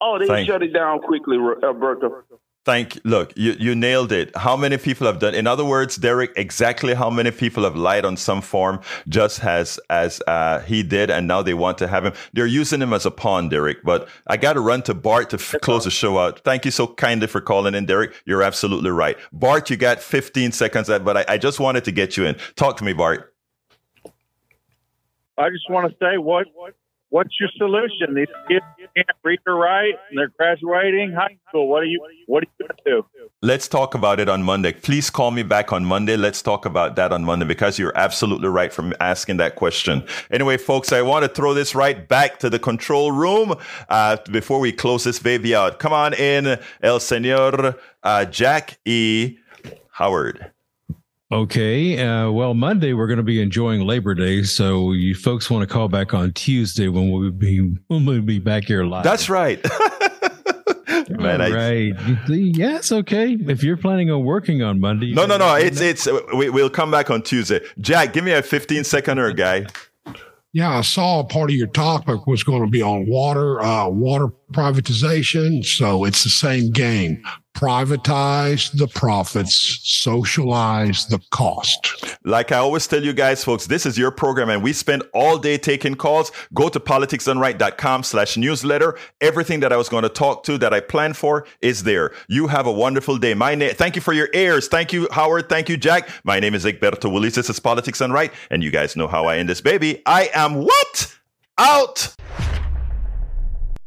Oh, they Thank- shut it down quickly, Roberta. Thank look, you, you nailed it. How many people have done in other words, Derek, exactly how many people have lied on some form just as as uh, he did and now they want to have him. They're using him as a pawn, Derek. But I gotta run to Bart to f- close the show out. Thank you so kindly for calling in, Derek. You're absolutely right. Bart, you got 15 seconds, uh, but I, I just wanted to get you in. Talk to me, Bart. I just want to say what, what what's your solution? These kids can't read or write, and they're graduating high school. What are you What are you going to do? Let's talk about it on Monday. Please call me back on Monday. Let's talk about that on Monday because you're absolutely right from asking that question. Anyway, folks, I want to throw this right back to the control room uh, before we close this baby out. Come on in, El Senor uh, Jack E. Howard. Okay. Uh, well, Monday we're going to be enjoying Labor Day, so you folks want to call back on Tuesday when we'll be when we'll be back here live. That's right. Man, I- right. Yes. Okay. If you're planning on working on Monday, No, no, no. It's know. it's. uh, We, we'll come back on Tuesday. Jack, give me a 15 seconder, guy. Yeah, I saw part of your topic was going to be on water, uh, water privatization. So it's the same game. Privatize the profits, socialize the cost. Like I always tell you guys, folks, this is your program and we spend all day taking calls. Go to politicsdoneright.com slash newsletter. Everything that I was going to talk to that I planned for is there. You have a wonderful day. My name, thank you for your ears. Thank you, Howard. Thank you, Jack. My name is Egberto Willies. This is Politics Right. And you guys know how I end this baby. I am what? Out.